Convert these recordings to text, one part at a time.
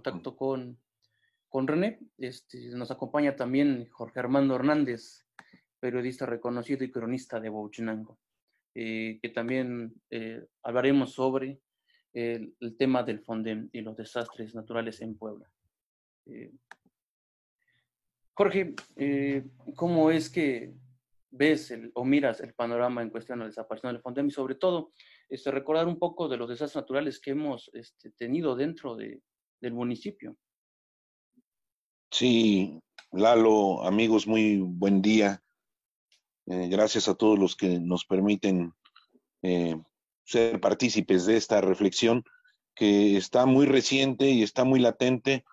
contacto con, con René. Este, nos acompaña también Jorge Armando Hernández, periodista reconocido y cronista de Bouchinango, eh, que también eh, hablaremos sobre el, tema del Fonden y los desastres naturales en Puebla. Eh, Jorge, ¿cómo es que ves o miras el panorama en cuestión de la desaparición del Fonden y sobre todo este, recordar un poco de los desastres naturales que hemos este, tenido dentro de, del municipio? Sí, Lalo, amigos, muy buen día. Eh, gracias a todos los que nos permiten eh, ser partícipes de esta reflexión que está muy reciente y está muy latente,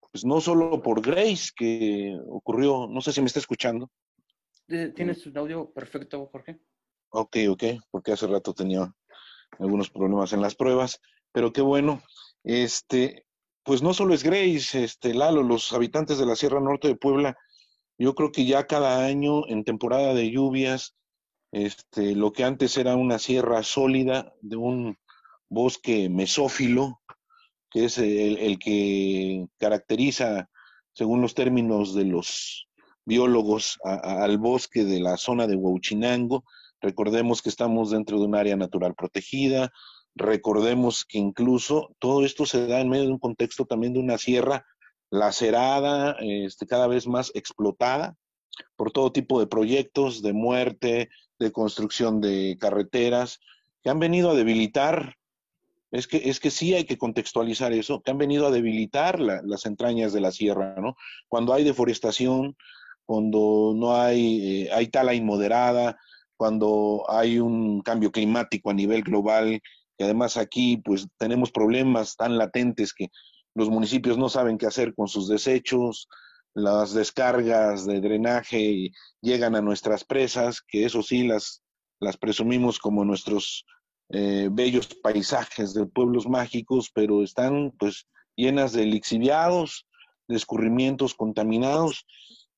pues no solo por Grace, que ocurrió, no sé si me está escuchando. ¿Tienes un audio perfecto, Jorge? Ok, ok, porque hace rato tenía algunos problemas en las pruebas, pero qué bueno. Este, pues no solo es Grace, este, Lalo, los habitantes de la Sierra Norte de Puebla yo creo que ya cada año en temporada de lluvias, este, lo que antes era una sierra sólida de un bosque mesófilo, que es el, que caracteriza, según los términos de los biólogos, al bosque de la zona de Huauchinango. Recordemos que estamos dentro de un área natural protegida, recordemos que incluso todo esto se da en medio de un contexto también de una sierra lacerada, este, cada vez más explotada por todo tipo de proyectos de muerte, de construcción de carreteras, que han venido a debilitar, es que, es que sí hay que contextualizar eso, que han venido a debilitar las entrañas de la sierra, ¿no? Cuando hay deforestación, cuando no hay, eh, hay tala inmoderada, cuando hay un cambio climático a nivel global, y además aquí pues tenemos problemas tan latentes que los municipios no saben qué hacer con sus desechos, las descargas de drenaje llegan a nuestras presas, que eso sí las, las presumimos como nuestros eh, bellos paisajes de pueblos mágicos, pero están pues llenas de lixiviados, de escurrimientos contaminados,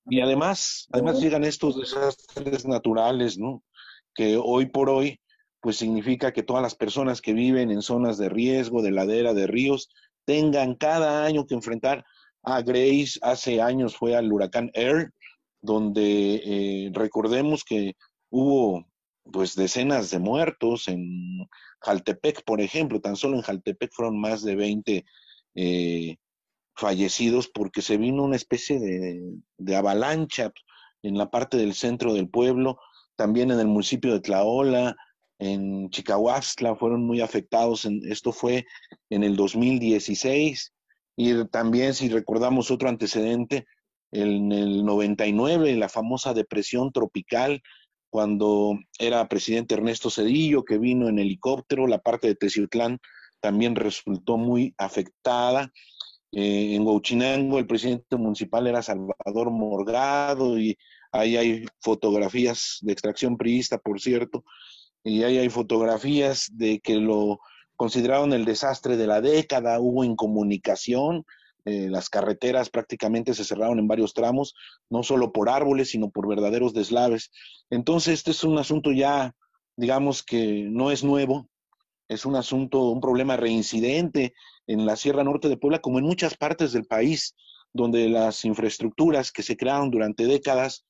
y además, además llegan estos desastres naturales, ¿no? Que hoy por hoy, pues significa que todas las personas que viven en zonas de riesgo, de ladera, de ríos, tengan cada año que enfrentar a Grace. Hace años fue al huracán Air, donde eh, recordemos que hubo pues decenas de muertos en Jaltepec, por ejemplo, tan solo en Jaltepec fueron más de 20 eh, fallecidos porque se vino una especie de, de, avalancha en la parte del centro del pueblo, también en el municipio de Tlaola, en Chicahuastla fueron muy afectados. Esto fue en el 2016. Y también, si recordamos otro antecedente, en el 99, la famosa depresión tropical, cuando era presidente Ernesto Cedillo, que vino en helicóptero, la parte de Teciutlán también resultó muy afectada. Eh, en Huachinango el presidente municipal era Salvador Morgado y ahí hay fotografías de extracción priista, por cierto, y ahí hay fotografías de que lo consideraron el desastre de la década, hubo incomunicación, eh, las carreteras prácticamente se cerraron en varios tramos, no solo por árboles, sino por verdaderos deslaves. Entonces, este es un asunto ya, digamos que no es nuevo, es un asunto, un problema reincidente en la Sierra Norte de Puebla, como en muchas partes del país, donde las infraestructuras que se crearon durante décadas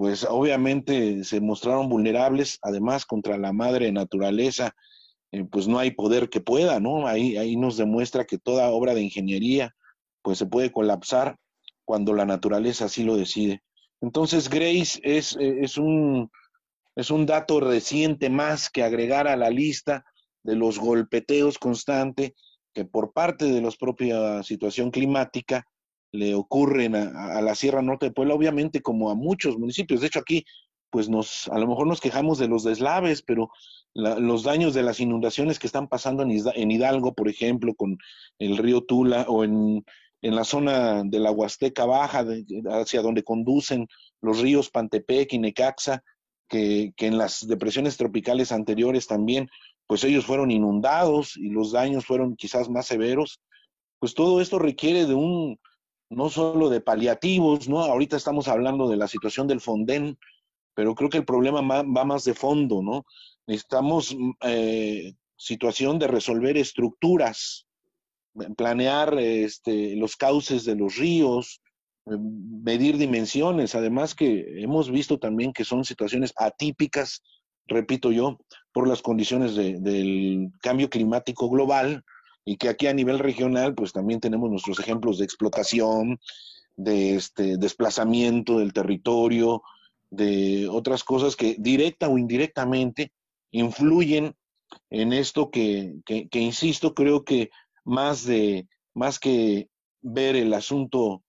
pues obviamente se mostraron vulnerables, además contra la madre naturaleza, eh, pues no hay poder que pueda, ¿no? Ahí, ahí nos demuestra que toda obra de ingeniería, pues se puede colapsar cuando la naturaleza así lo decide. Entonces, Grace es, eh, es, un, es un dato reciente más que agregar a la lista de los golpeteos constantes que por parte de la propia situación climática le ocurren a, la Sierra Norte de Puebla, obviamente como a muchos municipios. De hecho, aquí, pues nos, a lo mejor nos quejamos de los deslaves, pero los daños de las inundaciones que están pasando en, Hidalgo, por ejemplo, con el río Tula, o en, en la zona de la Huasteca Baja, hacia donde conducen los ríos Pantepec y Necaxa, que, que en las depresiones tropicales anteriores también, pues ellos fueron inundados y los daños fueron quizás más severos. Pues todo esto requiere de un, no solo de paliativos, ¿no? Ahorita estamos hablando de la situación del Fonden, pero creo que el problema va más de fondo, ¿no? Necesitamos eh, situación de resolver estructuras, planear este, los cauces de los ríos, eh, medir dimensiones, además que hemos visto también que son situaciones atípicas, repito yo, por las condiciones del cambio climático global y que aquí a nivel regional pues también tenemos nuestros ejemplos de explotación, de este desplazamiento del territorio, de otras cosas que directa o indirectamente influyen en esto que, que, insisto, creo que más de más que ver el asunto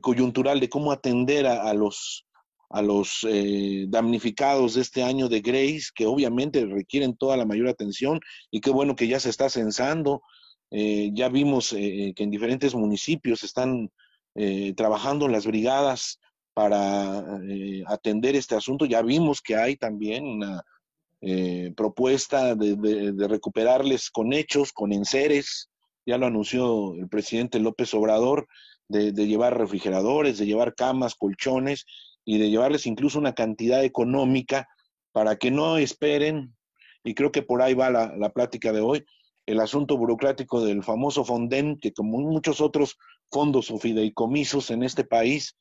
coyuntural de cómo atender a, los a los eh, damnificados de este año de Grace, que obviamente requieren toda la mayor atención y qué bueno que ya se está censando. Eh, ya vimos eh, que en diferentes municipios están trabajando las brigadas para atender este asunto. Ya vimos que hay también una propuesta de, de, recuperarles con hechos, con enseres, ya lo anunció el presidente López Obrador, de, llevar refrigeradores, de llevar camas, colchones y de llevarles incluso una cantidad económica para que no esperen, y creo que por ahí va la, la plática de hoy, el asunto burocrático del famoso Fonden, que como muchos otros fondos o fideicomisos en este país,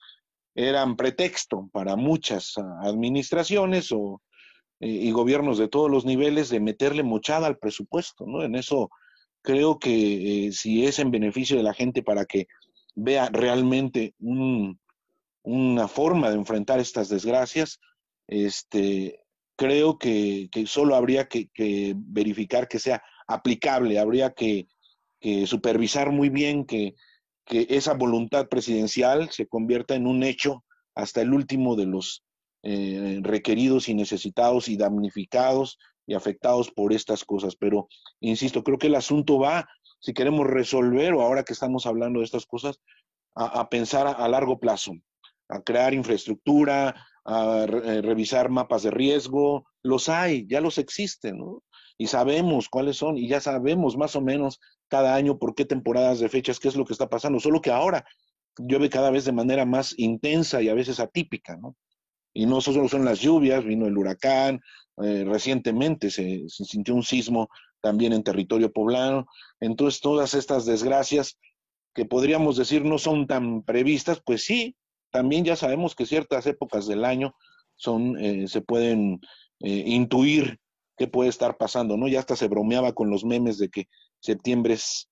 eran pretexto para muchas administraciones o, eh, y gobiernos de todos los niveles de meterle mochada al presupuesto, ¿no? En eso creo que eh, si es en beneficio de la gente para que vea realmente una forma de enfrentar estas desgracias, este, creo que, solo habría que, verificar que sea aplicable, habría que, supervisar muy bien que, esa voluntad presidencial se convierta en un hecho hasta el último de los eh, requeridos y necesitados y damnificados y afectados por estas cosas. Pero, insisto, creo que el asunto va, si queremos resolver, o ahora que estamos hablando de estas cosas, a, pensar a, largo plazo, a crear infraestructura, a eh, revisar mapas de riesgo. Los hay, ya los existen, ¿no? Y sabemos cuáles son, y ya sabemos más o menos cada año por qué temporadas de fechas, qué es lo que está pasando, solo que ahora llueve cada vez de manera más intensa y a veces atípica, ¿no? Y no solo son las lluvias, vino el huracán, eh, recientemente se, sintió un sismo también en territorio poblano. Entonces, todas estas desgracias que podríamos decir no son tan previstas, pues sí, también ya sabemos que ciertas épocas del año son, eh, se pueden eh, intuir puede estar pasando, ¿no? Ya hasta se bromeaba con los memes de que septiembre es,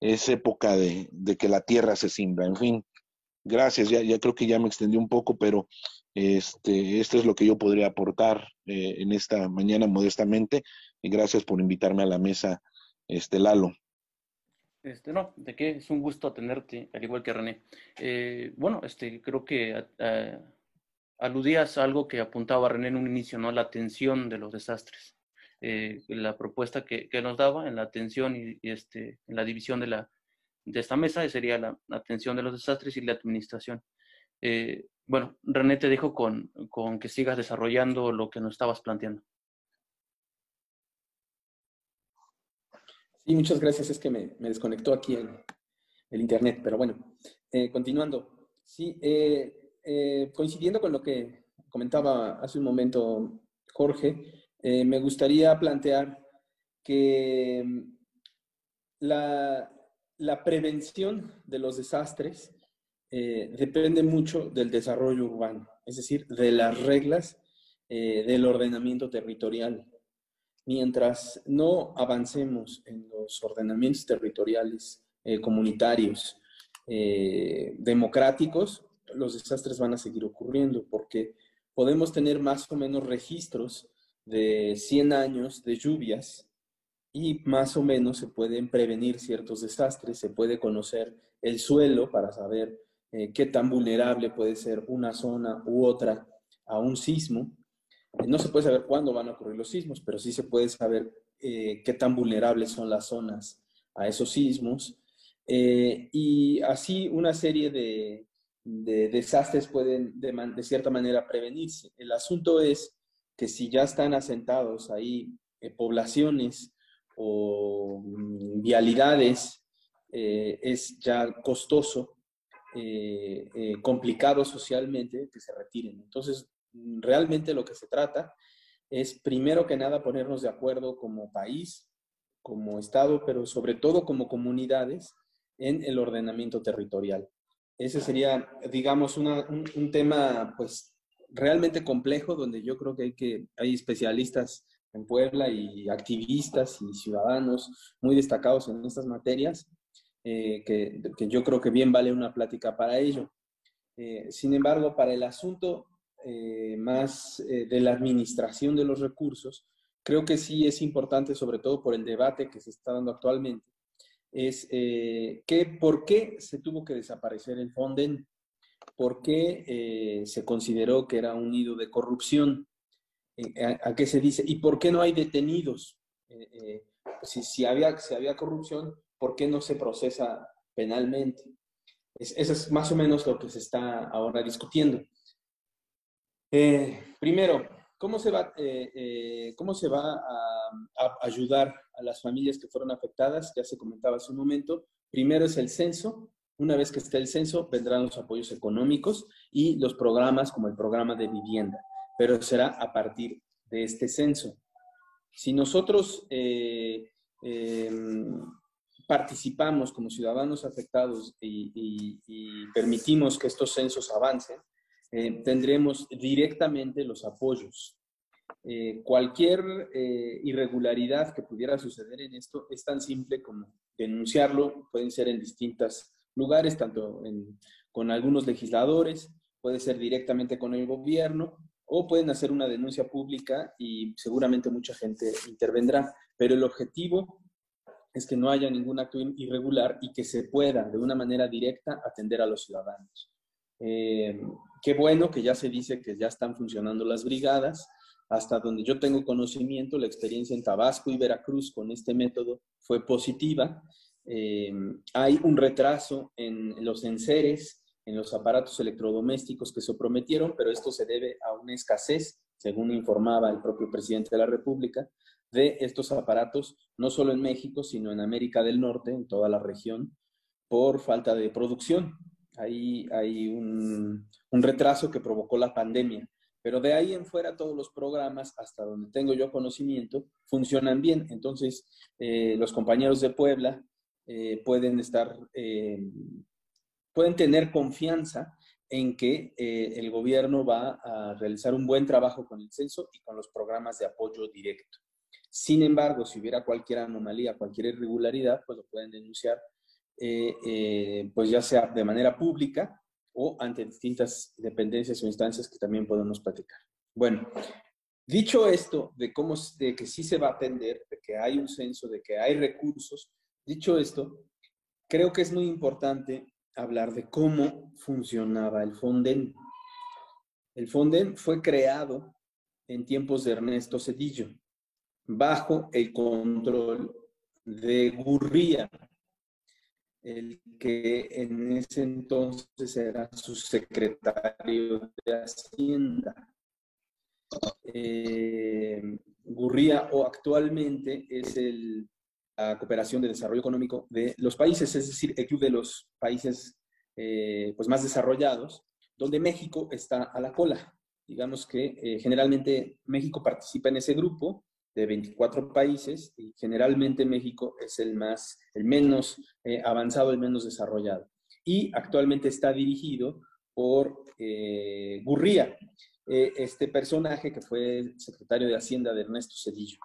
es época de, de, que la tierra se simbra. En fin, gracias, ya, ya creo que ya me extendí un poco, pero este, esto es lo que yo podría aportar eh, en esta mañana modestamente y gracias por invitarme a la mesa, este Lalo. Este, no, de qué, es un gusto tenerte, al igual que René. Eh, bueno, este, creo que aludías a algo que apuntaba René en un inicio, ¿no? La atención de los desastres. Eh, la propuesta que, que, nos daba en la atención y, este, en la división de, la, de esta mesa sería la, atención de los desastres y la administración. Eh, bueno, René te dejo con, con que sigas desarrollando lo que nos estabas planteando. Sí, muchas gracias. Es que me, me desconectó aquí el, el, internet, pero bueno, eh, continuando. Sí, eh, eh, coincidiendo con lo que comentaba hace un momento Jorge, me gustaría plantear que mm, la, la prevención de los desastres eh, depende mucho del desarrollo urbano, es decir, de las reglas eh, del ordenamiento territorial. Mientras no avancemos en los ordenamientos territoriales eh, comunitarios democráticos, los desastres van a seguir ocurriendo porque podemos tener más o menos registros de 100 años de lluvias y más o menos se pueden prevenir ciertos desastres, se puede conocer el suelo para saber eh, qué tan vulnerable puede ser una zona u otra a un sismo. Eh, no se puede saber cuándo van a ocurrir los sismos, pero sí se puede saber eh, qué tan vulnerables son las zonas a esos sismos. y así una serie de, desastres pueden de, cierta manera prevenirse. El asunto es que si ya están asentados ahí poblaciones o mm, vialidades, es ya costoso eh, eh, complicado socialmente que se retiren. Entonces, realmente lo que se trata es, primero que nada, ponernos de acuerdo como país como Estado, pero sobre todo como comunidades en el ordenamiento territorial. Ese sería, digamos, un, tema pues realmente complejo donde yo creo que hay, que hay especialistas en Puebla y activistas y ciudadanos muy destacados en estas materias, eh, que, yo creo que bien vale una plática para ello. Eh, sin embargo, para el asunto eh, más de la administración de los recursos, creo que sí es importante, sobre todo por el debate que se está dando actualmente, es que por qué se tuvo que desaparecer el Fonden, por qué se consideró que era un nido de corrupción. Eh, a, qué se dice? ¿Y por qué no hay detenidos? Eh, eh, si, si, había, si había corrupción, ¿por qué no se procesa penalmente? eso es más o menos lo que se está ahora discutiendo. primero, ¿cómo se va, cómo se va a, a, ayudar a las familias que fueron afectadas? Ya se comentaba hace un momento. Primero es el censo. Una vez que esté el censo, vendrán los apoyos económicos y los programas como el programa de vivienda pero será a partir de este censo. Si nosotros eh, em, participamos como ciudadanos afectados y, permitimos que estos censos avancen, eh, tendremos directamente los apoyos. Eh, cualquier irregularidad que pudiera suceder en esto es tan simple como denunciarlo, pueden ser en distintos lugares, tanto con algunos legisladores, puede ser directamente con el gobierno o pueden hacer una denuncia pública y seguramente mucha gente intervendrá. Pero el objetivo es que no haya ningún acto irregular y que se pueda de una manera directa atender a los ciudadanos. Eh, qué bueno que ya se dice que ya están funcionando las brigadas. Hasta donde yo tengo conocimiento, la experiencia en Tabasco y Veracruz con este método fue positiva. Eh, hay un retraso en los enseres en los aparatos electrodomésticos que se prometieron, pero esto se debe a una escasez, según informaba el propio presidente de la República, de estos aparatos, no solo en México, sino en América del Norte, en toda la región, por falta de producción. Ahí hay un, retraso que provocó la pandemia. Pero de ahí en fuera todos los programas, hasta donde tengo yo conocimiento, funcionan bien. Entonces, eh, los compañeros de Puebla eh, pueden estar eh, pueden tener confianza en que eh, el gobierno va a realizar un buen trabajo con el censo y con los programas de apoyo directo. Sin embargo, si hubiera cualquier anomalía, cualquier irregularidad, pues lo pueden denunciar, pues ya sea de manera pública o ante distintas dependencias o instancias que también podemos platicar. Bueno, dicho esto de cómo, de que sí se va a atender, de que hay un censo, de que hay recursos, dicho esto, creo que es muy importante hablar de cómo funcionaba el Fonden. El Fonden fue creado en tiempos de Ernesto Cedillo, bajo el control de Gurría, el que en ese entonces era su secretario de Hacienda. Eh, Gurría o actualmente es el la cooperación de desarrollo económico de los países, es decir, el club de los países eh, pues más desarrollados, donde México está a la cola. Digamos que eh, generalmente México participa en ese grupo de 24 países y generalmente México es el más, el menos eh, avanzado, el menos desarrollado. Y actualmente está dirigido por Gurría, este personaje que fue secretario de Hacienda de Ernesto Cedillo.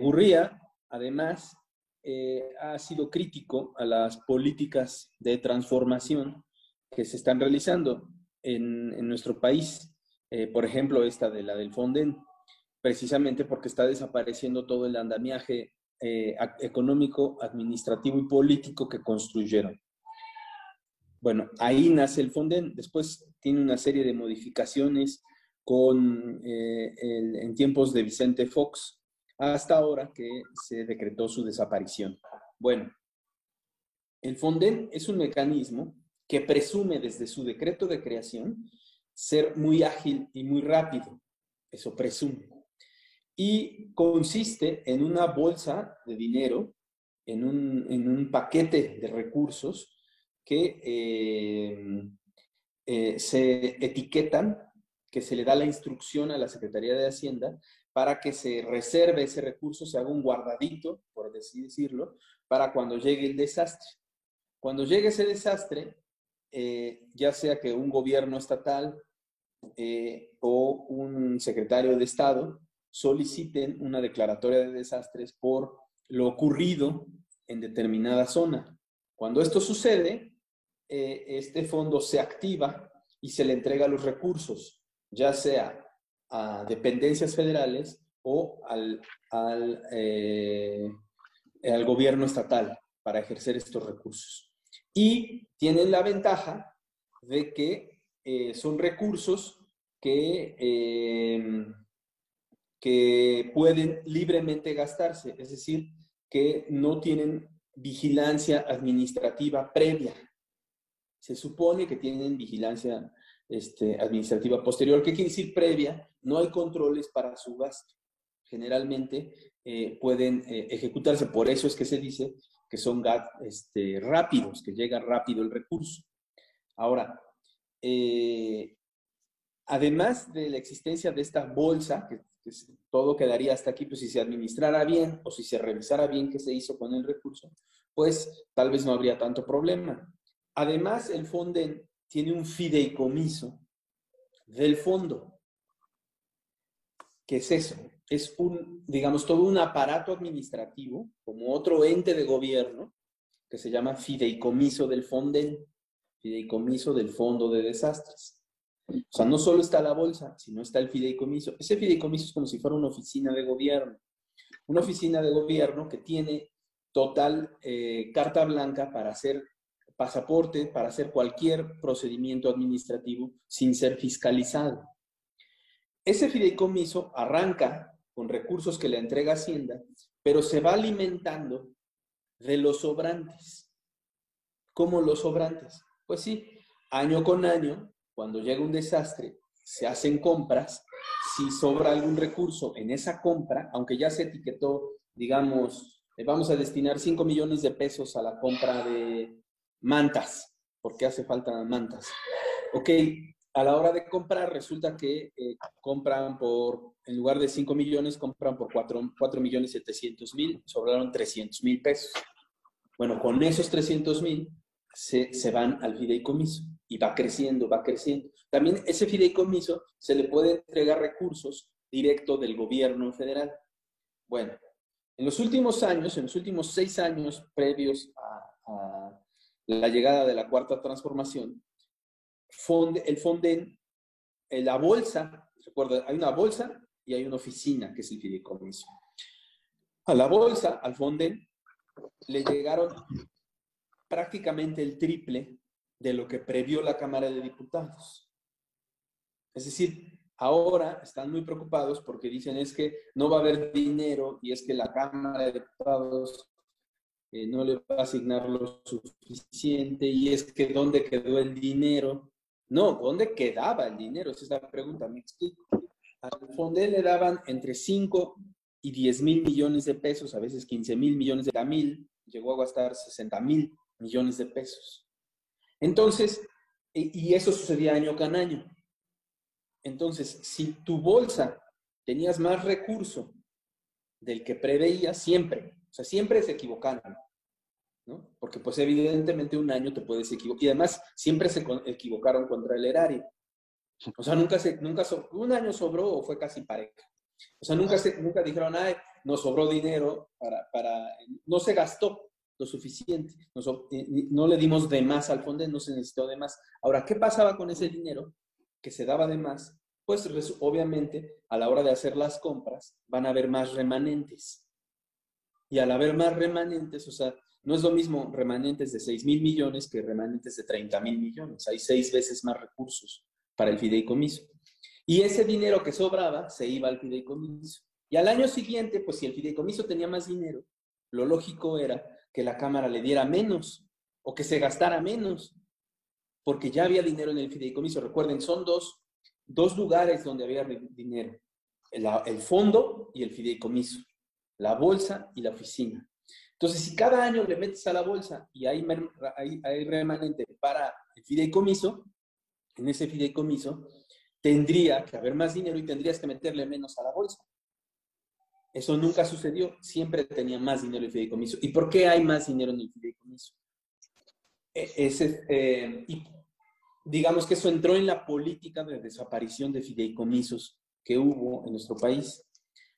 Gurría además, eh, ha sido crítico a las políticas de transformación que se están realizando en, nuestro país. Eh, por ejemplo, esta de la del Fonden, precisamente porque está desapareciendo todo el andamiaje eh, económico, administrativo y político que construyeron. Bueno, ahí nace el Fonden. Después tiene una serie de modificaciones con, en tiempos de Vicente Fox, hasta ahora que se decretó su desaparición. Bueno, el Fonden es un mecanismo que presume desde su decreto de creación ser muy ágil y muy rápido. Eso presume. Y consiste en una bolsa de dinero, en un, paquete de recursos que eh, eh, se etiquetan, que se le da la instrucción a la Secretaría de Hacienda para que se reserve ese recurso, se haga un guardadito, por así decirlo, para cuando llegue el desastre. Cuando llegue ese desastre, eh, ya sea que un gobierno estatal eh, o un secretario de Estado soliciten una declaratoria de desastres por lo ocurrido en determinada zona. Cuando esto sucede, eh, este fondo se activa y se le entrega los recursos, ya sea a dependencias federales o al, al, eh, al gobierno estatal para ejercer estos recursos. Y tienen la ventaja de que eh, son recursos que, em, que pueden libremente gastarse, es decir, que no tienen vigilancia administrativa previa. Se supone que tienen vigilancia este, administrativa posterior. ¿Qué quiere decir previa? No hay controles para su gasto. Generalmente eh, pueden eh, ejecutarse, por eso es que se dice que son este, rápidos, que llega rápido el recurso. Ahora, eh, además de la existencia de esta bolsa, que, todo quedaría hasta aquí, pues si se administrara bien o si se revisara bien qué se hizo con el recurso, pues tal vez no habría tanto problema. Además, el Fonden tiene un fideicomiso del fondo. ¿Qué es eso? Es un, digamos, todo un aparato administrativo, como otro ente de gobierno, que se llama fideicomiso del Fonden, fideicomiso del Fondo de Desastres. O sea, no solo está la bolsa, sino está el fideicomiso. Ese fideicomiso es como si fuera una oficina de gobierno. Una oficina de gobierno que tiene total eh, carta blanca para hacer pasaporte para hacer cualquier procedimiento administrativo sin ser fiscalizado. Ese fideicomiso arranca con recursos que le entrega Hacienda, pero se va alimentando de los sobrantes. ¿Cómo los sobrantes? Pues sí, año con año, cuando llega un desastre, se hacen compras. Si sobra algún recurso en esa compra, aunque ya se etiquetó, digamos, vamos a destinar 5 millones de pesos a la compra de mantas, porque hace falta mantas. Ok, a la hora de comprar resulta que eh, compran por, en lugar de 5 millones, compran por 4, 4 millones 700 mil, sobraron 300 mil pesos. Bueno, con esos 300 mil se, se van al fideicomiso y va creciendo, va creciendo. También ese fideicomiso se le puede entregar recursos directo del gobierno federal. Bueno, en los últimos años, en los últimos seis años previos a la llegada de la cuarta transformación, el Fonden, en la bolsa, recuerda, hay una bolsa y hay una oficina, que es el fideicomiso. A la bolsa, al Fonden, le llegaron prácticamente el triple de lo que previó la Cámara de Diputados. Es decir, ahora están muy preocupados porque dicen es que no va a haber dinero y es que la Cámara de Diputados eh, no le va a asignar lo suficiente y es que ¿dónde quedó el dinero? No, ¿dónde quedaba el dinero? Esa es la pregunta, me explico. Al Fondel le daban entre 5 y 10 mil millones de pesos, a veces 15 mil millones de mil, llegó a gastar 60 mil millones de pesos. Entonces, y eso sucedía año con año. Entonces, si tu bolsa tenías más recurso del que preveías, siempre, o sea, siempre se equivocaron, ¿no? Porque pues evidentemente un año te puedes equivocar. Y además siempre se equivocaron contra el erario. O sea, nunca se, nunca un año sobró o fue casi pareja. O sea, nunca, se, nunca dijeron, ay, nos sobró dinero para, para, no se gastó lo suficiente, no le dimos de más al fondo, no se necesitó de más. Ahora, ¿qué pasaba con ese dinero que se daba de más? Pues obviamente a la hora de hacer las compras van a haber más remanentes. Y al haber más remanentes, o sea, no es lo mismo remanentes de 6 mil millones que remanentes de 30 mil millones. Hay seis veces más recursos para el fideicomiso. Y ese dinero que sobraba se iba al fideicomiso. Y al año siguiente, pues si el fideicomiso tenía más dinero, lo lógico era que la Cámara le diera menos o que se gastara menos, porque ya había dinero en el fideicomiso. Recuerden, son dos, dos lugares donde había dinero, el, el fondo y el fideicomiso la bolsa y la oficina. Entonces, si cada año le metes a la bolsa y hay, hay, remanente para el fideicomiso, en ese fideicomiso tendría que haber más dinero y tendrías que meterle menos a la bolsa. Eso nunca sucedió, siempre tenía más dinero el fideicomiso. ¿Y por qué hay más dinero en el fideicomiso? E, ese, eh, digamos que eso entró en la política de desaparición de fideicomisos que hubo en nuestro país.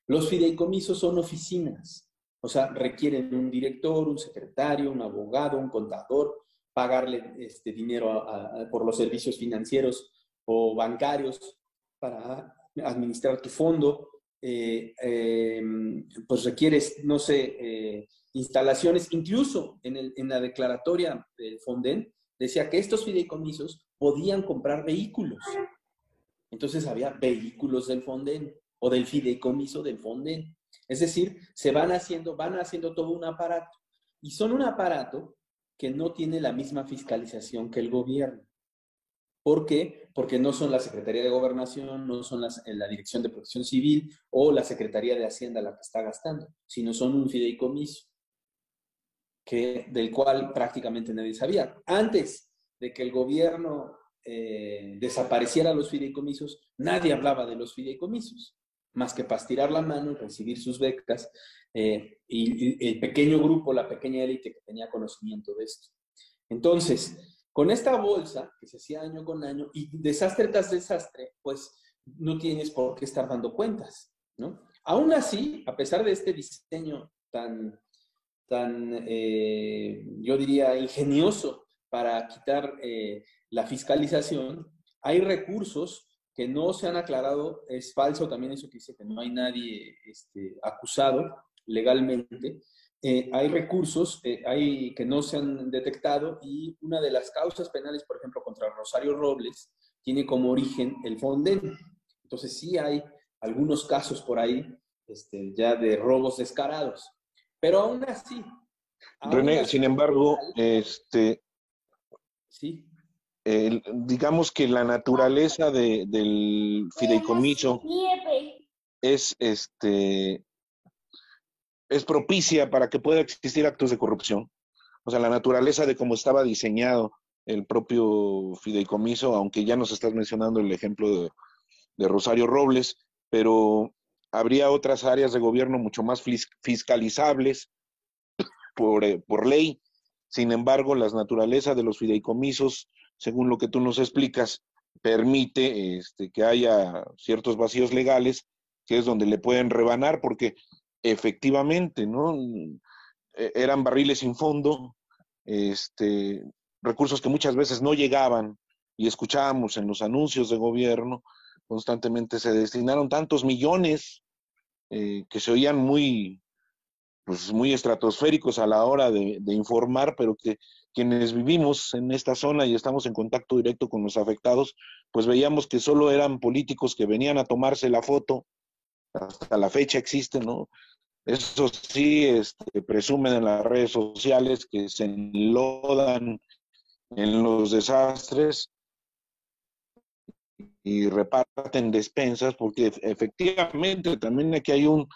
Los fideicomisos son oficinas, o sea, requieren un director, un secretario, un abogado, un contador, pagarle este dinero por los servicios financieros o bancarios para administrar tu fondo, eh, em, pues requieres, no sé, eh, instalaciones, incluso en, la declaratoria del Fonden decía que estos fideicomisos podían comprar vehículos. Entonces había vehículos del Fonden o del fideicomiso del Fonden. Es decir, se van haciendo, van haciendo todo un aparato. Y son un aparato que no tiene la misma fiscalización que el gobierno. ¿Por qué? Porque no son la Secretaría de Gobernación, no son eh, la Dirección de Protección Civil o la Secretaría de Hacienda la que está gastando, sino son un fideicomiso que, del cual prácticamente nadie sabía. Antes de que el gobierno eh, desapareciera los fideicomisos, nadie hablaba de los fideicomisos, más que para tirar la mano, recibir sus becas, eh, y, y el pequeño grupo, la pequeña élite que tenía conocimiento de esto. Entonces, con esta bolsa, que se hacía año con año, y desastre tras desastre, pues no tienes por qué estar dando cuentas, ¿no? Aún así, a pesar de este diseño tan, tan eh, yo diría, ingenioso para quitar eh, la fiscalización, hay recursos que no se han aclarado, es falso también eso que dice que no hay nadie este, acusado legalmente, eh, hay recursos eh, hay, que no se han detectado y una de las causas penales, por ejemplo, contra Rosario Robles, tiene como origen el Fonden. Entonces sí hay algunos casos por ahí este, ya de robos descarados. Pero aún así... René, sin embargo, este... Sí. Digamos que la naturaleza del fideicomiso es este es propicia para que pueda existir actos de corrupción. O sea, la naturaleza de cómo estaba diseñado el propio fideicomiso, aunque ya nos estás mencionando el ejemplo de, Rosario Robles, pero habría otras áreas de gobierno mucho más fiscalizables por, eh, por ley. Sin embargo, la naturaleza de los fideicomisos, según lo que tú nos explicas, permite este, que haya ciertos vacíos legales, que es donde le pueden rebanar, porque efectivamente, ¿no? E-, eran barriles sin fondo, este, recursos que muchas veces no llegaban y escuchábamos en los anuncios de gobierno, constantemente se destinaron tantos millones eh, que se oían muy, pues muy estratosféricos a la hora de, informar, pero que quienes vivimos en esta zona y estamos en contacto directo con los afectados, pues veíamos que solo eran políticos que venían a tomarse la foto, hasta la fecha existe, ¿no? Eso sí, este, presumen en las redes sociales que se enlodan en los desastres y reparten despensas, porque efectivamente también aquí hay un,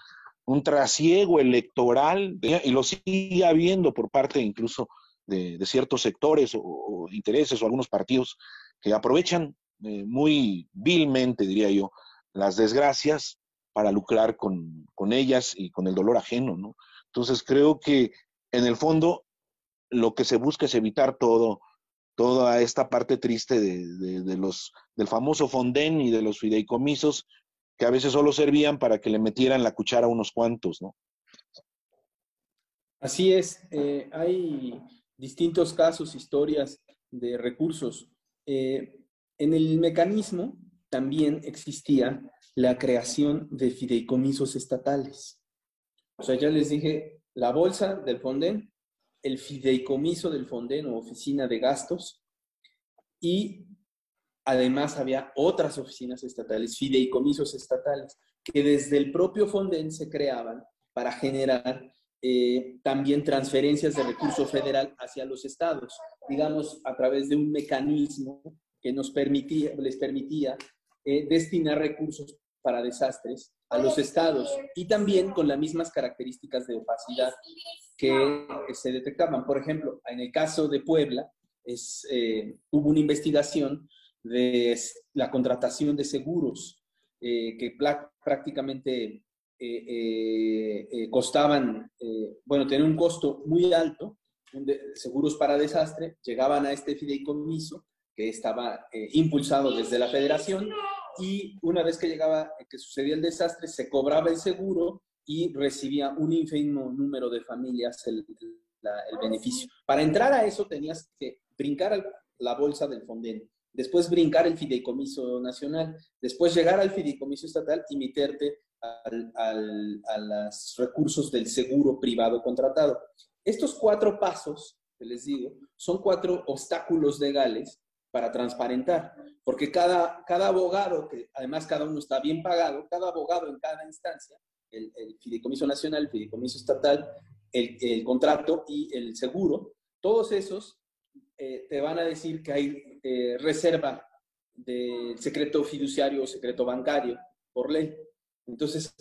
un trasiego electoral y lo sigue habiendo por parte incluso de, ciertos sectores o, intereses o algunos partidos que aprovechan eh, muy vilmente, diría yo, las desgracias para lucrar con, ellas y con el dolor ajeno, ¿no? Entonces creo que en el fondo lo que se busca es evitar todo, toda esta parte triste de, los, del famoso Fonden y de los fideicomisos que a veces solo servían para que le metieran la cuchara a unos cuantos, ¿no? Así es, eh, hay distintos casos, historias de recursos. Eh, en el mecanismo también existía la creación de fideicomisos estatales. O sea, ya les dije, la bolsa del Fonden, el fideicomiso del Fonden o oficina de gastos, y además había otras oficinas estatales, fideicomisos estatales, que desde el propio Fonden se creaban para generar eh, también transferencias de recurso federal hacia los estados, digamos, a través de un mecanismo que nos permitía, les permitía eh, destinar recursos para desastres a los estados y también con las mismas características de opacidad que se detectaban. Por ejemplo, en el caso de Puebla, eh, hubo una investigación de la contratación de seguros eh, que prácticamente costaban, bueno, tenían un costo muy alto, seguros para desastre, llegaban a este fideicomiso que estaba impulsado desde la federación y una vez que llegaba, que sucedía el desastre, se cobraba el seguro y recibía un ínfimo número de familias el, el beneficio. Para entrar a eso tenías que brincar la bolsa del Fonden, después brincar el fideicomiso nacional, después llegar al fideicomiso estatal y meterte a los recursos del seguro privado contratado. Estos cuatro pasos, que les digo, son cuatro obstáculos legales para transparentar, porque cada, cada abogado, que además cada uno está bien pagado, cada abogado en cada instancia, el, el fideicomiso nacional, el fideicomiso estatal, el, el, contrato y el seguro, todos esos eh, te van a decir que hay eh, reserva de secreto fiduciario o secreto bancario por ley. Entonces,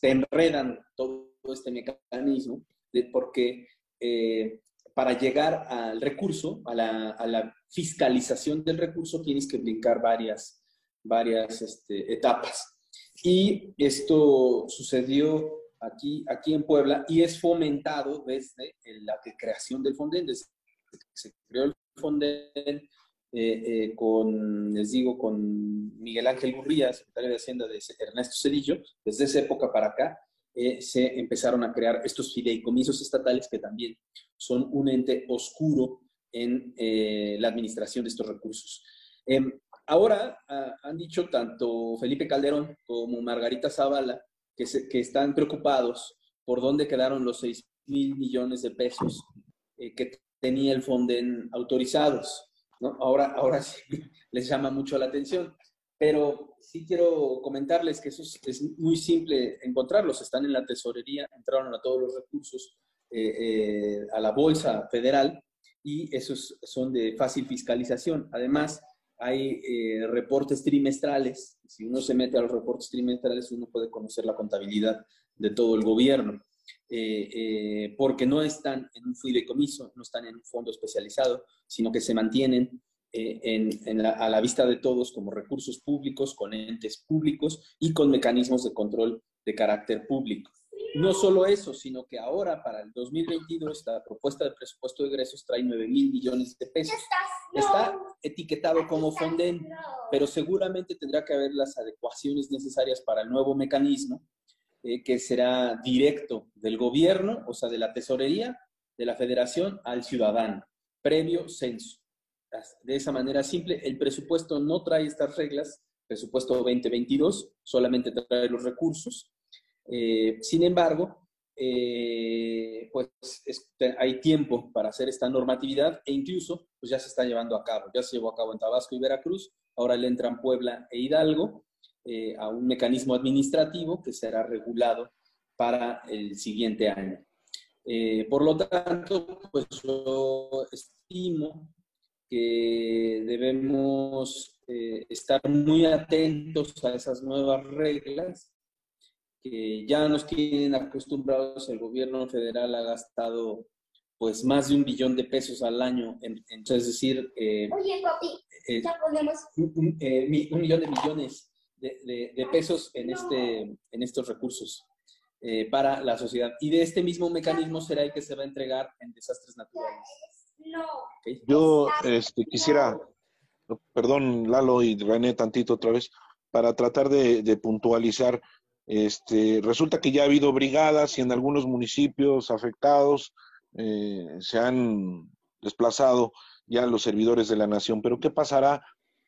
te enredan todo este mecanismo de, porque eh, para llegar al recurso, a la, a la, fiscalización del recurso, tienes que brincar varias, varias este, etapas. Y esto sucedió aquí, aquí en Puebla y es fomentado desde la creación del Fonden, desde que se creó el Fonden eh, eh, con, les digo, con Miguel Ángel Gurría, secretario de Hacienda de Ernesto Cedillo, desde esa época para acá, eh, se empezaron a crear estos fideicomisos estatales que también son un ente oscuro en la administración de estos recursos. Em, ahora ah, han dicho tanto Felipe Calderón como Margarita Zavala que, que están preocupados por dónde quedaron los 6 mil millones de pesos que tenía el Fonden autorizados. ¿No? Ahora, ahora sí les llama mucho la atención. Pero sí quiero comentarles que eso es, muy simple encontrarlos. Están en la tesorería, entraron a todos los recursos eh, eh, a la bolsa federal y esos son de fácil fiscalización. Además, hay eh, reportes trimestrales. Si uno se mete a los reportes trimestrales, uno puede conocer la contabilidad de todo el gobierno. Eh, eh, porque no están en un fideicomiso, no están en un fondo especializado, sino que se mantienen eh, a la vista de todos como recursos públicos, con entes públicos y con mecanismos de control de carácter público. No solo eso, sino que ahora para el 2022 la propuesta de presupuesto de egresos trae 9 mil millones de pesos. Está etiquetado como Fonden, pero seguramente tendrá que haber las adecuaciones necesarias para el nuevo mecanismo eh, que será directo del gobierno, o sea, de la tesorería de la federación al ciudadano, previo censo. De esa manera simple, el presupuesto no trae estas reglas, presupuesto 2022 solamente trae los recursos. Eh, sin embargo, eh, pues hay tiempo para hacer esta normatividad e incluso pues ya se está llevando a cabo. Ya se llevó a cabo en Tabasco y Veracruz, ahora le entran Puebla e Hidalgo eh, a un mecanismo administrativo que será regulado para el siguiente año. Eh, por lo tanto, pues yo estimo que debemos eh, estar muy atentos a esas nuevas reglas que ya nos tienen acostumbrados. El gobierno federal ha gastado pues más de un billón de pesos al año, en, es decir, Oye, papi, ya podemos... un, millón de millones de, pesos en, este, en estos recursos eh, para la sociedad. Y de este mismo mecanismo será el que se va a entregar en desastres naturales. Yo este, quisiera, perdón Lalo y René tantito otra vez, para tratar de, puntualizar. Este, resulta que ya ha habido brigadas y en algunos municipios afectados eh, se han desplazado ya los servidores de la nación. Pero ¿qué pasará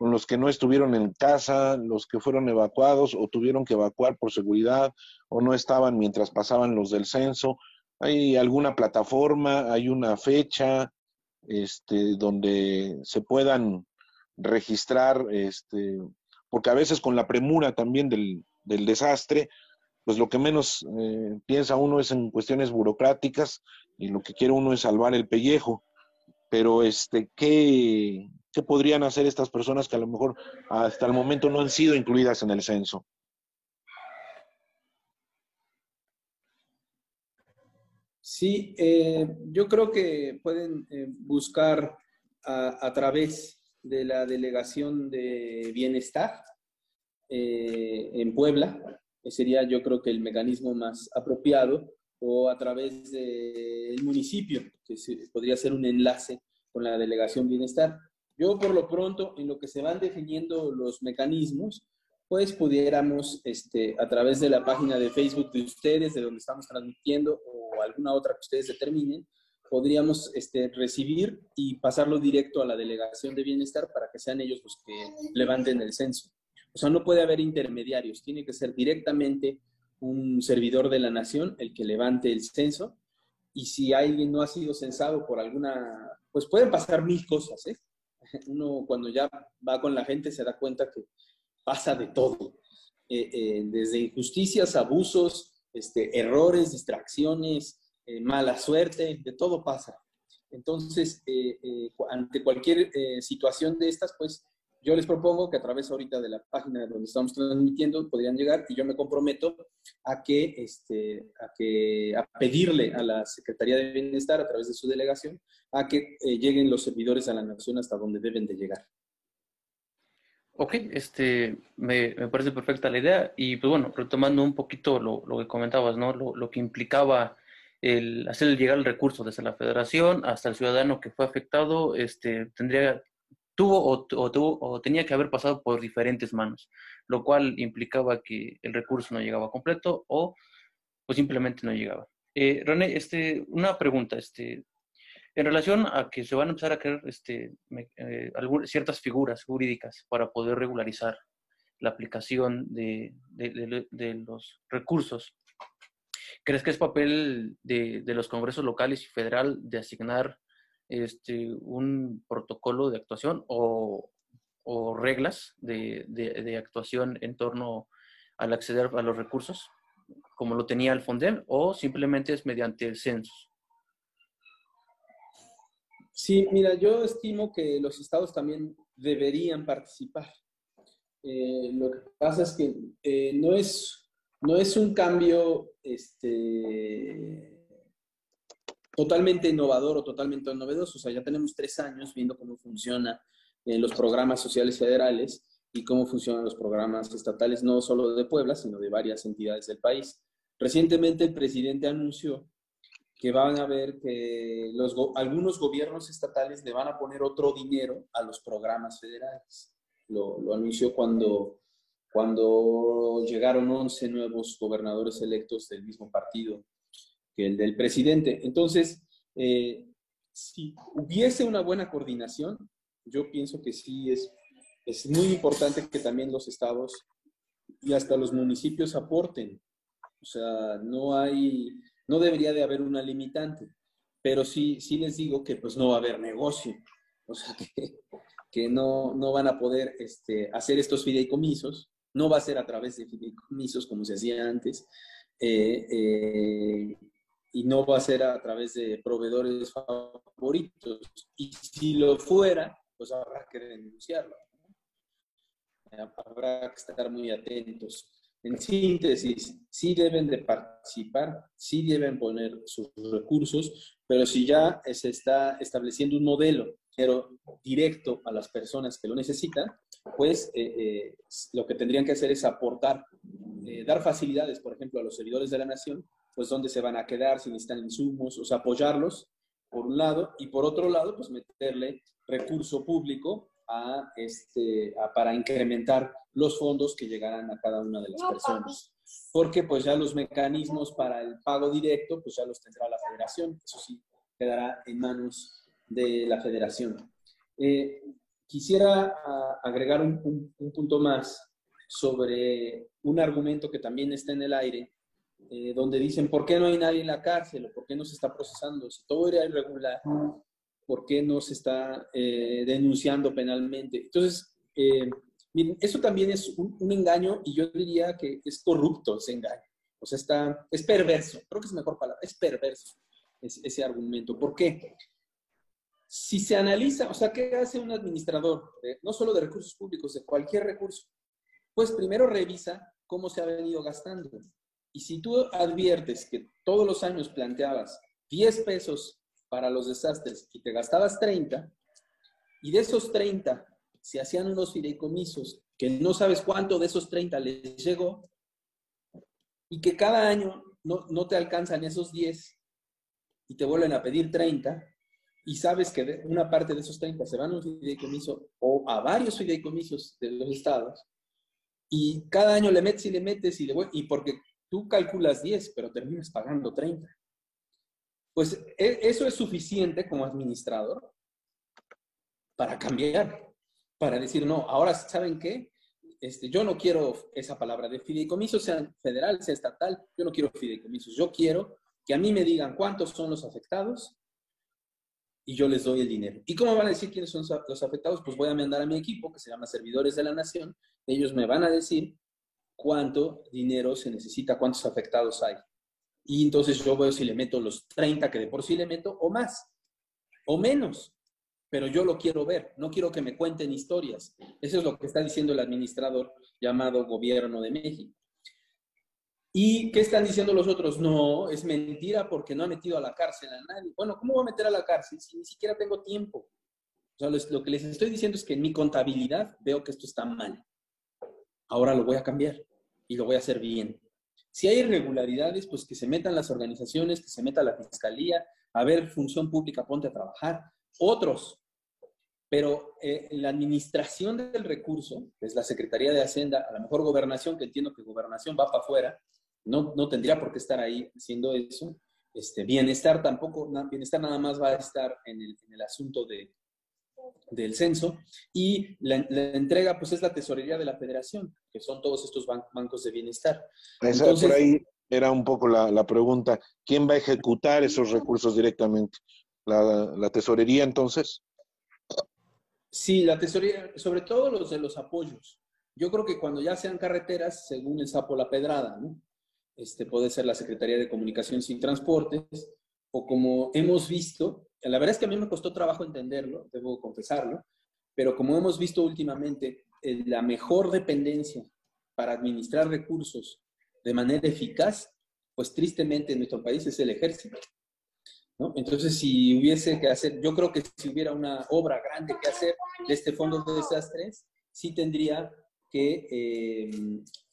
los que no estuvieron en casa, los que fueron evacuados o tuvieron que evacuar por seguridad o no estaban mientras pasaban los del censo. ¿Hay alguna plataforma, hay una fecha este, donde se puedan registrar, este, porque a veces con la premura también del, del desastre, pues lo que menos eh, piensa uno es en cuestiones burocráticas y lo que quiere uno es salvar el pellejo. Pero, este, ¿qué, ¿Qué podrían hacer estas personas que a lo mejor hasta el momento no han sido incluidas en el censo? Sí, eh, yo creo que pueden eh, buscar a, través de la Delegación de Bienestar eh, en Puebla. sería yo creo que el mecanismo más apropiado o a través del municipio, que podría ser un enlace con la delegación bienestar. Yo por lo pronto, en lo que se van definiendo los mecanismos, pues pudiéramos este, a través de la página de Facebook de ustedes, de donde estamos transmitiendo, o alguna otra que ustedes determinen, podríamos este, recibir y pasarlo directo a la delegación de bienestar para que sean ellos los que levanten el censo. O sea, no puede haber intermediarios, tiene que ser directamente un servidor de la nación el que levante el censo. Y si alguien no ha sido censado por alguna, pues pueden pasar mil cosas, ¿eh? Uno cuando ya va con la gente se da cuenta que pasa de todo, eh, eh, desde injusticias, abusos, este, errores, distracciones, eh, mala suerte, de todo pasa. Entonces, ante cualquier situación de estas, pues yo les propongo que a través ahorita de la página donde estamos transmitiendo podrían llegar y yo me comprometo a que, este, a que, a pedirle a la Secretaría de Bienestar a través de su delegación a que eh, lleguen los servidores a la nación hasta donde deben de llegar. Ok, este, me, me parece perfecta la idea y pues bueno, retomando un poquito lo, lo que comentabas, ¿no? Lo, lo, que implicaba el hacer llegar el recurso desde la federación hasta el ciudadano que fue afectado, este, tendría tuvo o, tuvo, o tenía que haber pasado por diferentes manos, lo cual implicaba que el recurso no llegaba completo o pues simplemente no llegaba. Eh, René, este, una pregunta, este, en relación a que se van a empezar a crear este, eh, ciertas figuras jurídicas para poder regularizar la aplicación de, de, de, los recursos, ¿crees que es papel de, los congresos locales y federal de asignar este, un protocolo de actuación o, reglas de, actuación en torno al acceder a los recursos, como lo tenía el FONDEM, o simplemente es mediante el censo? Sí, mira, yo estimo que los estados también deberían participar. Eh, lo que pasa es que eh, no, es, no es un cambio este, totalmente innovador o totalmente novedoso. O sea, ya tenemos tres años viendo cómo funcionan eh, los programas sociales federales y cómo funcionan los programas estatales, no solo de Puebla, sino de varias entidades del país. Recientemente el presidente anunció que van a ver que algunos gobiernos estatales le van a poner otro dinero a los programas federales. Lo, lo anunció cuando, cuando llegaron 11 nuevos gobernadores electos del mismo partido el del presidente. Entonces, eh, si hubiese una buena coordinación, yo pienso que sí es, es muy importante que también los estados y hasta los municipios aporten. O sea, no hay, no debería de haber una limitante, pero sí, sí les digo que pues no va a haber negocio. O sea, que, que no, no van a poder este, hacer estos fideicomisos, no va a ser a través de fideicomisos como se hacía antes, eh, eh, y no va a ser a través de proveedores favoritos. Y si lo fuera, pues habrá que denunciarlo. Habrá que estar muy atentos. En síntesis, sí deben de participar, sí deben poner sus recursos, pero si ya se está estableciendo un modelo pero directo a las personas que lo necesitan, pues eh, eh, lo que tendrían que hacer es aportar, eh, dar facilidades, por ejemplo, a los servidores de la nación pues dónde se van a quedar, si necesitan insumos, o sea, apoyarlos por un lado, y por otro lado, pues meterle recurso público a este, para incrementar los fondos que llegarán a cada una de las personas. Porque pues ya los mecanismos para el pago directo, pues ya los tendrá la federación, eso sí, quedará en manos de la federación. Eh, quisiera ah, agregar un punto más sobre un argumento que también está en el aire eh, donde dicen, ¿por qué no hay nadie en la cárcel? ¿O por qué no se está procesando? Si todo era irregular, ¿por qué no se está eh, denunciando penalmente? Entonces, eh, eso también es un, engaño y yo diría que es corrupto ese engaño. O sea, está, es perverso, creo que es mejor palabra, es perverso ese, ese argumento. ¿Por qué? Si se analiza, o sea, ¿qué hace un administrador, no solo de recursos públicos, de cualquier recurso? Pues primero revisa cómo se ha venido gastando. Y si tú adviertes que todos los años planteabas 10 pesos para los desastres y te gastabas 30, y de esos 30 se hacían unos fideicomisos que no sabes cuánto de esos 30 les llegó, y que cada año no, no te alcanzan esos 10 y te vuelven a pedir 30 y sabes que una parte de esos 30 se van a un fideicomiso o a varios fideicomisos de los estados y cada año le metes y le metes y le y porque tú calculas 10, pero terminas pagando 30. Pues e, eso es suficiente como administrador para cambiar, para decir, no, ahora, ¿saben qué? Este, yo no quiero esa palabra de fideicomiso, sea federal, sea estatal, yo no quiero fideicomisos, yo quiero que a mí me digan cuántos son los afectados y yo les doy el dinero. ¿Y cómo van a decir quiénes son los afectados? Pues voy a mandar a mi equipo, que se llama Servidores de la Nación, ellos me van a decir cuánto dinero se necesita, cuántos afectados hay. Y entonces yo veo si le meto los 30 que de por sí le meto o más o menos. Pero yo lo quiero ver, no quiero que me cuenten historias. Eso es lo que está diciendo el administrador llamado Gobierno de México. ¿Y qué están diciendo los otros? No, es mentira porque no ha metido a la cárcel a nadie. Bueno, ¿cómo voy a meter a la cárcel si ni siquiera tengo tiempo? O sea, lo que les estoy diciendo es que en mi contabilidad veo que esto está mal. Ahora lo voy a cambiar y lo voy a hacer bien. Si hay irregularidades, pues que se metan las organizaciones, que se meta la fiscalía, a ver, función pública, ponte a trabajar. Otros, pero eh, la administración del recurso, que es la Secretaría de Hacienda, a lo mejor gobernación, que entiendo que gobernación va para afuera, no, no tendría por qué estar ahí haciendo eso. Este, bienestar tampoco, bienestar nada más va a estar en el, en el asunto de, del censo y la, entrega pues es la tesorería de la federación, que son todos estos bancos de bienestar. por ahí era un poco la, pregunta, ¿quién va a ejecutar esos recursos directamente? ¿La, tesorería entonces? Sí, la tesorería, sobre todo los de los apoyos. Yo creo que cuando ya sean carreteras, según el sapo La Pedrada, ¿no? Este puede ser la Secretaría de Comunicación sin Transportes, o como hemos visto, la verdad es que a mí me costó trabajo entenderlo, debo confesarlo, pero como hemos visto últimamente, eh, la mejor dependencia para administrar recursos de manera eficaz, pues tristemente en nuestro país es el ejército. ¿no? Entonces, si hubiese que hacer, yo creo que si hubiera una obra grande que hacer de este fondo de desastres, sí tendría que, eh,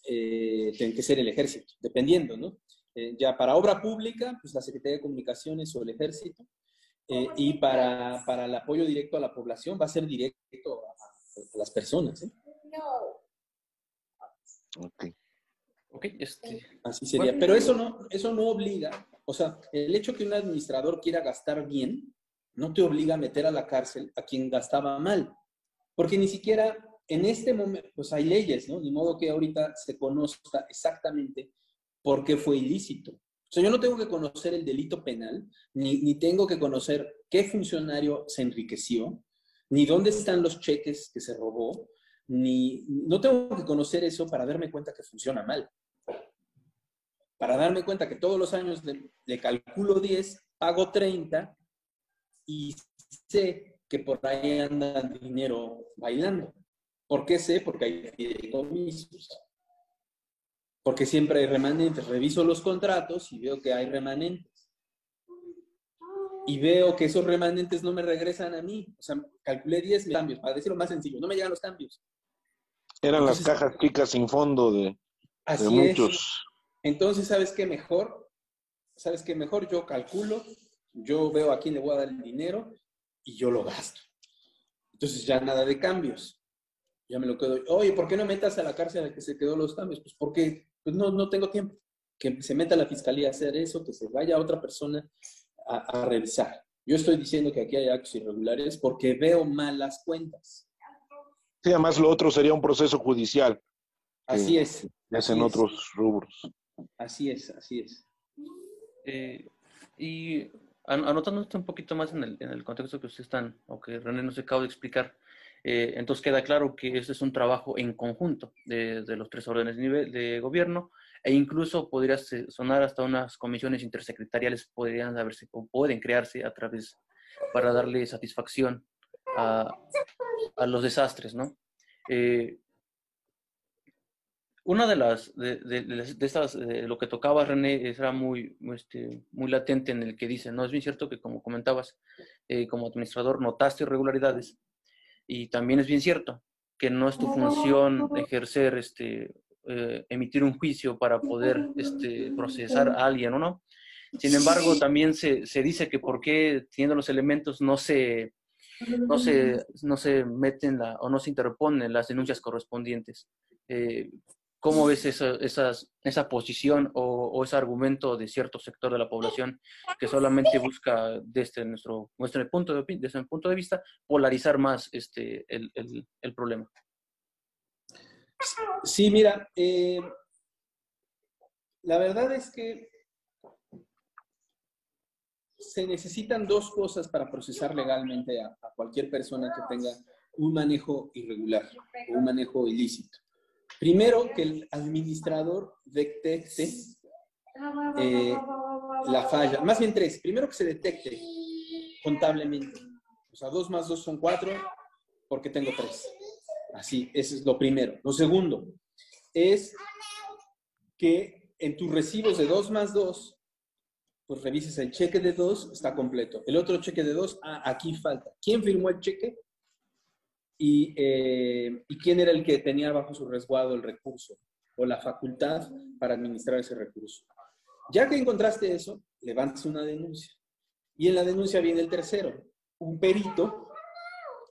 eh, que ser el ejército, dependiendo, ¿no? Eh, ya para obra pública, pues la Secretaría de Comunicaciones o el Ejército, eh, y para, para, el apoyo directo a la población va a ser directo a, las personas. ¿eh? Ok. este... Así sería. Pero eso no, eso no obliga, o sea, el hecho que un administrador quiera gastar bien, no te obliga a meter a la cárcel a quien gastaba mal. Porque ni siquiera en este momento, pues hay leyes, ¿no? Ni modo que ahorita se conozca exactamente por qué fue ilícito. O sea, yo no tengo que conocer el delito penal, ni, ni tengo que conocer qué funcionario se enriqueció, ni dónde están los cheques que se robó, ni no tengo que conocer eso para darme cuenta que funciona mal. Para darme cuenta que todos los años le, calculo 10, pago 30 y sé que por ahí anda dinero bailando. ¿Por qué sé? Porque hay fideicomisos porque siempre hay remanentes. Reviso los contratos y veo que hay remanentes. Y veo que esos remanentes no me regresan a mí. O sea, calculé 10 cambios, para decirlo más sencillo, no me llegan los cambios. Eran las cajas chicas sin fondo de, muchos. Entonces, ¿sabes qué mejor? ¿Sabes qué mejor? Yo calculo, yo veo a quién le voy a dar el dinero y yo lo gasto. Entonces ya nada de cambios. Ya me lo quedo. Oye, ¿por qué no metas a la cárcel al que se quedó los cambios? Pues porque pues no, no tengo tiempo. Que se meta la fiscalía a hacer eso, que se vaya otra persona a, revisar. Yo estoy diciendo que aquí hay actos irregulares porque veo malas cuentas. Sí, además lo otro sería un proceso judicial. Así es. Es en otros rubros. Así es, así es. Eh, y anotándote un poquito más en el, en el contexto que ustedes están, o que René nos acaba de explicar, eh, entonces queda claro que este es un trabajo en conjunto de, los tres órdenes de, gobierno e incluso podría sonar hasta unas comisiones intersecretariales podrían haberse o pueden crearse a través para darle satisfacción a, los desastres, ¿no? Eh, una de las, de, estas, lo que tocaba René, era muy, este, muy latente en el que dice, no, es bien cierto que como comentabas, eh, como administrador notaste irregularidades, y también es bien cierto que no es tu función ejercer este, eh, emitir un juicio para poder este, procesar a alguien o no. Sin embargo, también se, se dice que por qué teniendo los elementos no se, no se, no se meten la, o no se interponen las denuncias correspondientes. Eh, ¿Cómo ves esa, esas, esa posición o, ese argumento de cierto sector de la población que solamente busca desde nuestro, nuestro punto, de, desde el punto de vista polarizar más este, el, el, el problema? Sí, mira, eh, la verdad es que se necesitan dos cosas para procesar legalmente a, cualquier persona que tenga un manejo irregular o un manejo ilícito. Primero, que el administrador detecte eh, la falla. Más bien tres. Primero, que se detecte contablemente. O sea, dos más dos son cuatro porque tengo tres. Así, eso es lo primero. Lo segundo es que en tus recibos de dos más dos pues revises el cheque de dos, está completo. El otro cheque de dos, ah, aquí falta. ¿Quién firmó el cheque? Y, eh, y, quién era el que tenía bajo su resguardo el recurso o la facultad para administrar ese recurso. Ya que encontraste eso, levantas una denuncia. Y en la denuncia viene el tercero, un perito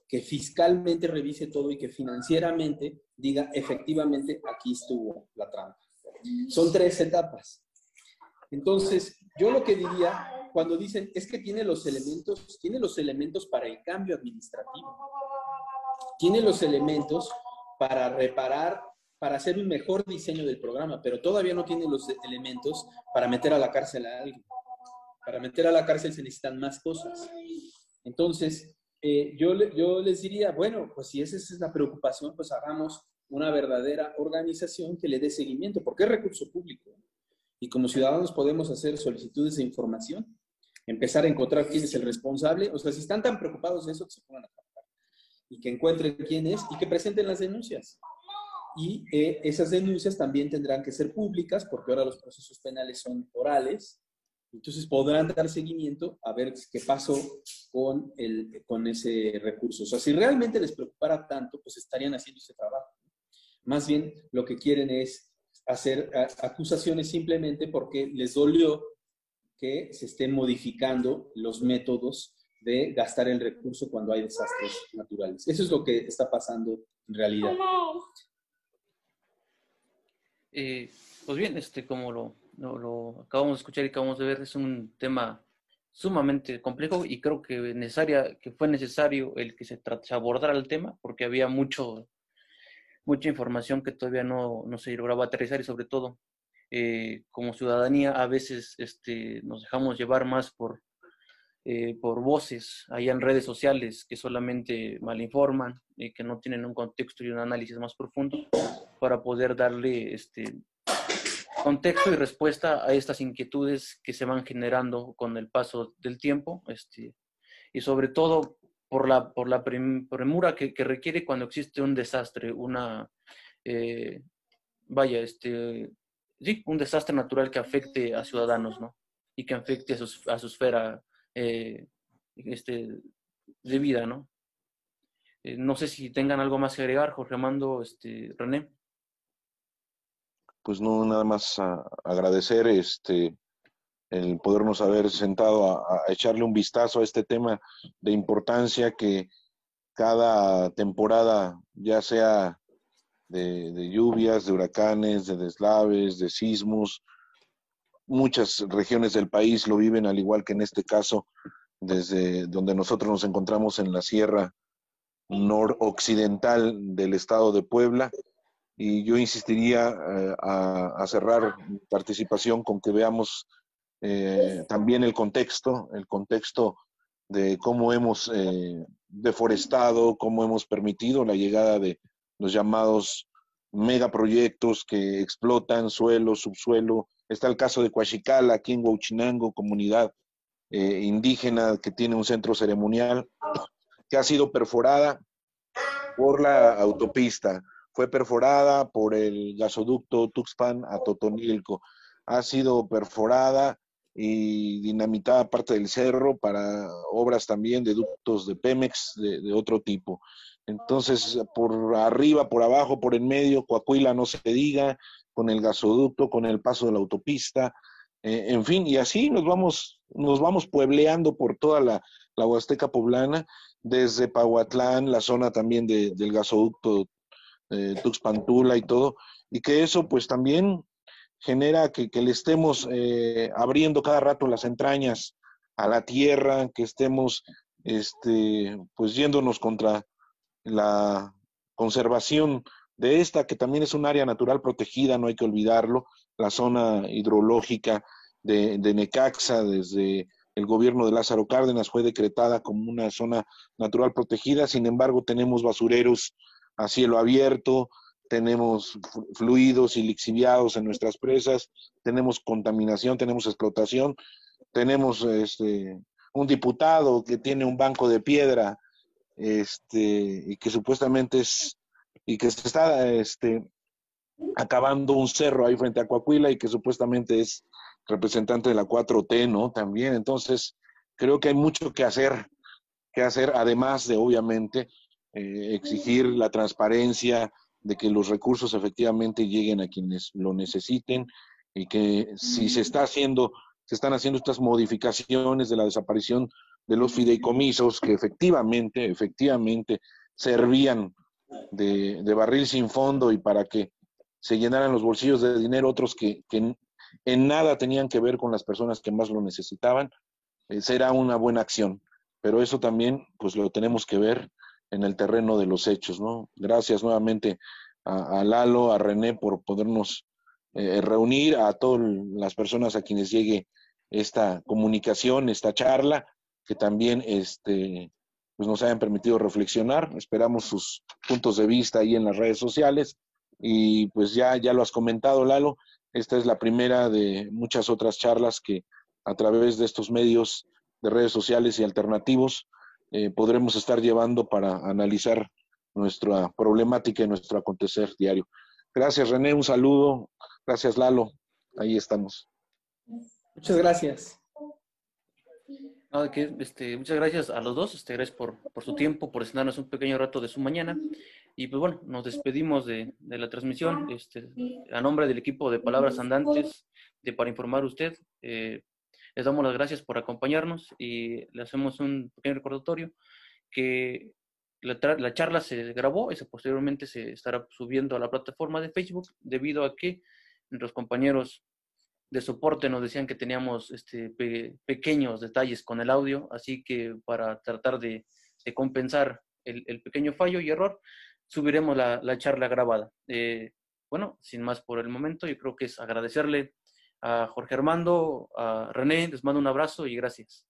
que fiscalmente revise todo y que financieramente diga efectivamente aquí estuvo la trampa. Son tres etapas. Entonces, yo lo que diría cuando dicen es que tiene los elementos, tiene los elementos para el cambio administrativo. Tiene los elementos para reparar, para hacer un mejor diseño del programa, pero todavía no tiene los elementos para meter a la cárcel a alguien. Para meter a la cárcel se necesitan más cosas. Entonces, eh, yo, yo les diría, bueno, pues si esa es la preocupación, pues hagamos una verdadera organización que le dé seguimiento, porque es recurso público y como ciudadanos podemos hacer solicitudes de información, empezar a encontrar quién es el responsable, o sea, si están tan preocupados de eso, que se pongan a trabajar y que encuentren quién es y que presenten las denuncias. Y eh, esas denuncias también tendrán que ser públicas porque ahora los procesos penales son orales, entonces podrán dar seguimiento a ver qué pasó con, el, con ese recurso. O sea, si realmente les preocupara tanto, pues estarían haciendo ese trabajo. Más bien lo que quieren es hacer acusaciones simplemente porque les dolió que se estén modificando los métodos de gastar el recurso cuando hay desastres naturales. Eso es lo que está pasando en realidad. Eh, pues bien, este, como lo, lo, acabamos de escuchar y acabamos de ver, es un tema sumamente complejo y creo que, necesaria, que fue necesario el que se, se abordara el tema porque había mucho mucha información que todavía no, no se lograba aterrizar y sobre todo eh, como ciudadanía a veces este, nos dejamos llevar más por, eh, por voces allá en redes sociales que solamente malinforman y que no tienen un contexto y un análisis más profundo para poder darle este, contexto y respuesta a estas inquietudes que se van generando con el paso del tiempo este, y sobre todo por la, por la premura que, requiere cuando existe un desastre, una, eh, vaya, este, sí, un desastre natural que afecte a ciudadanos, ¿no? Y que afecte a su, a su esfera eh, este, de vida, ¿no? Eh, no sé si tengan algo más que agregar, Jorge Amando, este, René. Pues no, nada más agradecer este, el podernos haber sentado a, echarle un vistazo a este tema de importancia que cada temporada, ya sea de, lluvias, de huracanes, de deslaves, de sismos, muchas regiones del país lo viven al igual que en este caso, desde donde nosotros nos encontramos en la sierra noroccidental del estado de Puebla. Y yo insistiría eh, a, cerrar participación con que veamos eh, también el contexto, el contexto de cómo hemos eh, deforestado, cómo hemos permitido la llegada de los llamados megaproyectos que explotan suelo, subsuelo. Está el caso de Coachicala, aquí en Huachinango, comunidad eh, indígena que tiene un centro ceremonial que ha sido perforada por la autopista. Fue perforada por el gasoducto Tuxpan a Totonilco. Ha sido perforada y dinamitada parte del cerro para obras también de ductos de Pemex de, otro tipo. Entonces, por arriba, por abajo, por en medio, Coahuila no se diga, con el gasoducto, con el paso de la autopista, eh, en fin, y así nos vamos, nos vamos puebleando por toda la, la Huasteca poblana, desde Pahuatlán, la zona también de, del gasoducto eh, Tuxpantula y todo, y que eso pues también genera que, que le estemos eh, abriendo cada rato las entrañas a la tierra, que estemos este, pues yéndonos contra la conservación de esta, que también es un área natural protegida, no hay que olvidarlo, la zona hidrológica de, de Necaxa, desde el gobierno de Lázaro Cárdenas fue decretada como una zona natural protegida, sin embargo tenemos basureros a cielo abierto, tenemos fluidos y lixiviados en nuestras presas, tenemos contaminación, tenemos explotación, tenemos este, un diputado que tiene un banco de piedra este, y que supuestamente es, y que se está este, acabando un cerro ahí frente a Coahuila y que supuestamente es representante de la 4T, ¿no? También, entonces, creo que hay mucho que hacer, que hacer, además de, obviamente, eh, exigir la transparencia, de que los recursos efectivamente lleguen a quienes lo necesiten y que si se está haciendo, se están haciendo estas modificaciones de la desaparición de los fideicomisos que efectivamente, efectivamente servían de, barril sin fondo y para que se llenaran los bolsillos de dinero otros que, que en nada tenían que ver con las personas que más lo necesitaban, eh, será una buena acción. Pero eso también, pues lo tenemos que ver en el terreno de los hechos, ¿no? Gracias nuevamente a, Lalo, a René por podernos eh, reunir, a todas las personas a quienes llegue esta comunicación, esta charla, que también este, pues nos hayan permitido reflexionar. Esperamos sus puntos de vista ahí en las redes sociales. Y pues ya, ya lo has comentado, Lalo, esta es la primera de muchas otras charlas que a través de estos medios de redes sociales y alternativos eh, podremos estar llevando para analizar nuestra problemática y nuestro acontecer diario. Gracias René, un saludo. Gracias Lalo, ahí estamos. Muchas gracias. Este, muchas gracias a los dos, este, gracias por, por su tiempo, por enseñarnos un pequeño rato de su mañana. Y pues bueno, nos despedimos de, de la transmisión. Este, a nombre del equipo de Palabras Andantes, de Para Informar Usted, eh, les damos las gracias por acompañarnos y le hacemos un pequeño recordatorio que la, la, charla se grabó y se, posteriormente se estará subiendo a la plataforma de Facebook debido a que nuestros compañeros de soporte nos decían que teníamos este, pequeños detalles con el audio, así que para tratar de, compensar el, pequeño fallo y error, subiremos la, la charla grabada. Eh, bueno, sin más por el momento, yo creo que es agradecerle a Jorge Armando, a René, les mando un abrazo y gracias.